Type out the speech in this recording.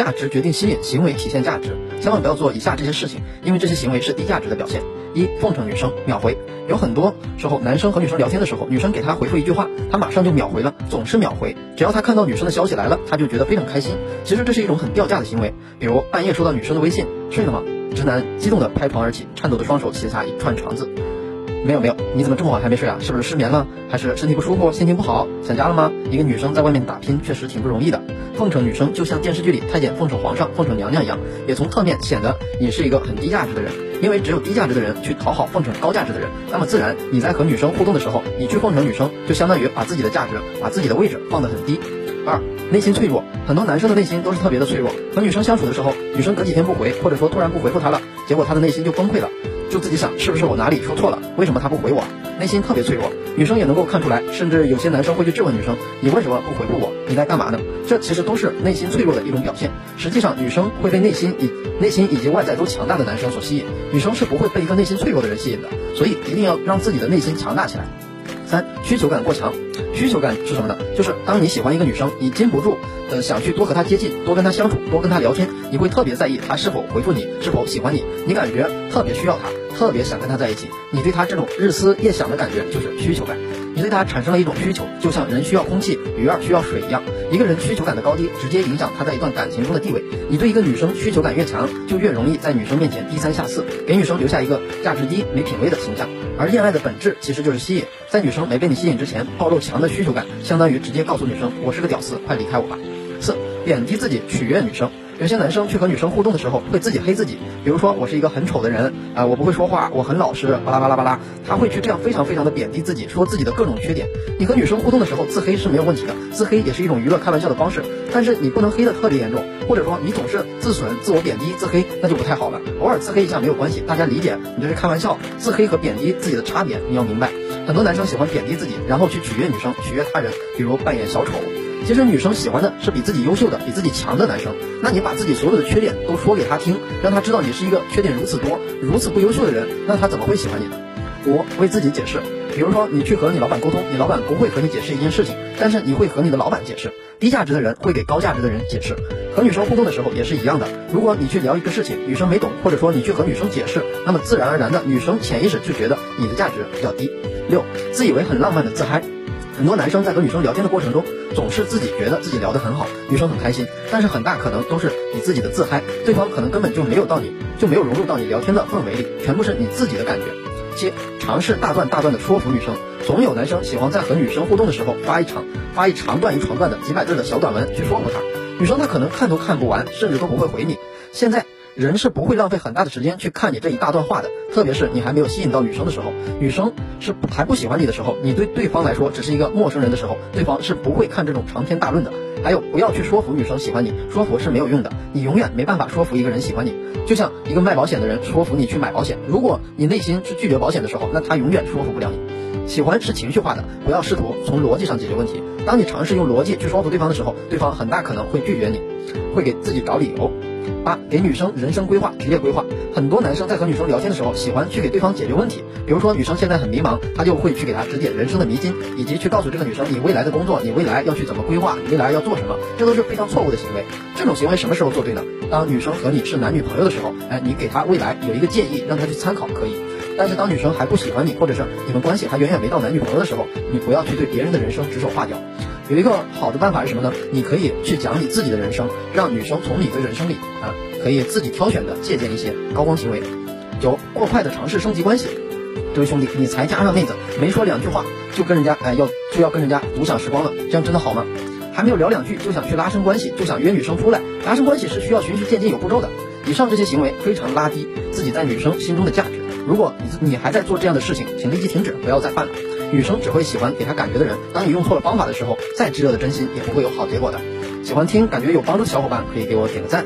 价值决定吸引，行为体现价值，千万不要做以下这些事情，因为这些行为是低价值的表现。一奉承女生，秒回。有很多时候，男生和女生聊天的时候，女生给他回复一句话，他马上就秒回了，总是秒回。只要他看到女生的消息来了，他就觉得非常开心。其实这是一种很掉价的行为。比如半夜收到女生的微信，睡了吗？直男激动的拍床而起，颤抖的双手写下一串长字。没有没有，你怎么这么晚还没睡啊？是不是失眠了？还是身体不舒服？心情不好？想家了吗？一个女生在外面打拼，确实挺不容易的。奉承女生就像电视剧里太监奉承皇上、奉承娘娘一样，也从侧面显得你是一个很低价值的人。因为只有低价值的人去讨好奉承高价值的人，那么自然你在和女生互动的时候，你去奉承女生，就相当于把自己的价值、把自己的位置放得很低。二，内心脆弱，很多男生的内心都是特别的脆弱。和女生相处的时候，女生隔几天不回，或者说突然不回复他了，结果他的内心就崩溃了。就自己想，是不是我哪里说错了？为什么他不回我？内心特别脆弱，女生也能够看出来，甚至有些男生会去质问女生：“你为什么不回复我？你在干嘛呢？”这其实都是内心脆弱的一种表现。实际上，女生会被内心以内心以及外在都强大的男生所吸引，女生是不会被一个内心脆弱的人吸引的。所以一定要让自己的内心强大起来。三，需求感过强。需求感是什么呢？就是当你喜欢一个女生，你禁不住，呃，想去多和她接近，多跟她相处，多跟她聊天，你会特别在意她是否回复你，是否喜欢你，你感觉特别需要她。特别想跟她在一起，你对她这种日思夜想的感觉就是需求感。你对他产生了一种需求，就像人需要空气，鱼儿需要水一样。一个人需求感的高低，直接影响他在一段感情中的地位。你对一个女生需求感越强，就越容易在女生面前低三下四，给女生留下一个价值低、没品位的形象。而恋爱的本质其实就是吸引，在女生没被你吸引之前，暴露强的需求感，相当于直接告诉女生我是个屌丝，快离开我吧。四，贬低自己取悦女生。有些男生去和女生互动的时候，会自己黑自己，比如说我是一个很丑的人，啊，我不会说话，我很老实，巴拉巴拉巴拉，他会去这样非常非常的贬低自己，说自己的各种缺点。你和女生互动的时候，自黑是没有问题的，自黑也是一种娱乐开玩笑的方式，但是你不能黑的特别严重，或者说你总是自损、自我贬低、自黑，那就不太好了。偶尔自黑一下没有关系，大家理解，你这是开玩笑。自黑和贬低自己的差别，你要明白。很多男生喜欢贬低自己，然后去取悦女生，取悦他人，比如扮演小丑。其实女生喜欢的是比自己优秀的、比自己强的男生。那你把自己所有的缺点都说给他听，让他知道你是一个缺点如此多、如此不优秀的人，那他怎么会喜欢你呢？五，为自己解释。比如说，你去和你老板沟通，你老板不会和你解释一件事情，但是你会和你的老板解释。低价值的人会给高价值的人解释。和女生互动的时候也是一样的。如果你去聊一个事情，女生没懂，或者说你去和女生解释，那么自然而然的，女生潜意识就觉得你的价值比较低。六，自以为很浪漫的自嗨。很多男生在和女生聊天的过程中，总是自己觉得自己聊得很好，女生很开心，但是很大可能都是你自己的自嗨，对方可能根本就没有到你就没有融入到你聊天的氛围里，全部是你自己的感觉。七，尝试大段大段的说服女生，总有男生喜欢在和女生互动的时候发一场发一长段一长段的几百字的小短文去说服她，女生她可能看都看不完，甚至都不会回你。现在。人是不会浪费很大的时间去看你这一大段话的，特别是你还没有吸引到女生的时候，女生是还不喜欢你的时候，你对对方来说只是一个陌生人的时候，对方是不会看这种长篇大论的。还有，不要去说服女生喜欢你，说服是没有用的，你永远没办法说服一个人喜欢你。就像一个卖保险的人说服你去买保险，如果你内心是拒绝保险的时候，那他永远说服不了你。喜欢是情绪化的，不要试图从逻辑上解决问题。当你尝试用逻辑去说服对方的时候，对方很大可能会拒绝你，会给自己找理由。八给女生人生规划、职业规划。很多男生在和女生聊天的时候，喜欢去给对方解决问题。比如说，女生现在很迷茫，他就会去给她指点人生的迷津，以及去告诉这个女生你未来的工作，你未来要去怎么规划，你未来要做什么。这都是非常错误的行为。这种行为什么时候做对呢？当女生和你是男女朋友的时候，哎，你给她未来有一个建议，让她去参考可以。但是当女生还不喜欢你，或者是你们关系还远远没到男女朋友的时候，你不要去对别人的人生指手画脚。有一个好的办法是什么呢？你可以去讲你自己的人生，让女生从你的人生里啊，可以自己挑选的借鉴一些高光行为。九，过快的尝试升级关系。这位兄弟，你才加上妹子，没说两句话就跟人家哎要就要跟人家独享时光了，这样真的好吗？还没有聊两句就想去拉伸关系，就想约女生出来，拉伸关系是需要循序渐进有步骤的。以上这些行为非常拉低自己在女生心中的价值。如果你你还在做这样的事情，请立即停止，不要再犯了。女生只会喜欢给她感觉的人。当你用错了方法的时候，再炙热的真心也不会有好结果的。喜欢听，感觉有帮助的小伙伴可以给我点个赞。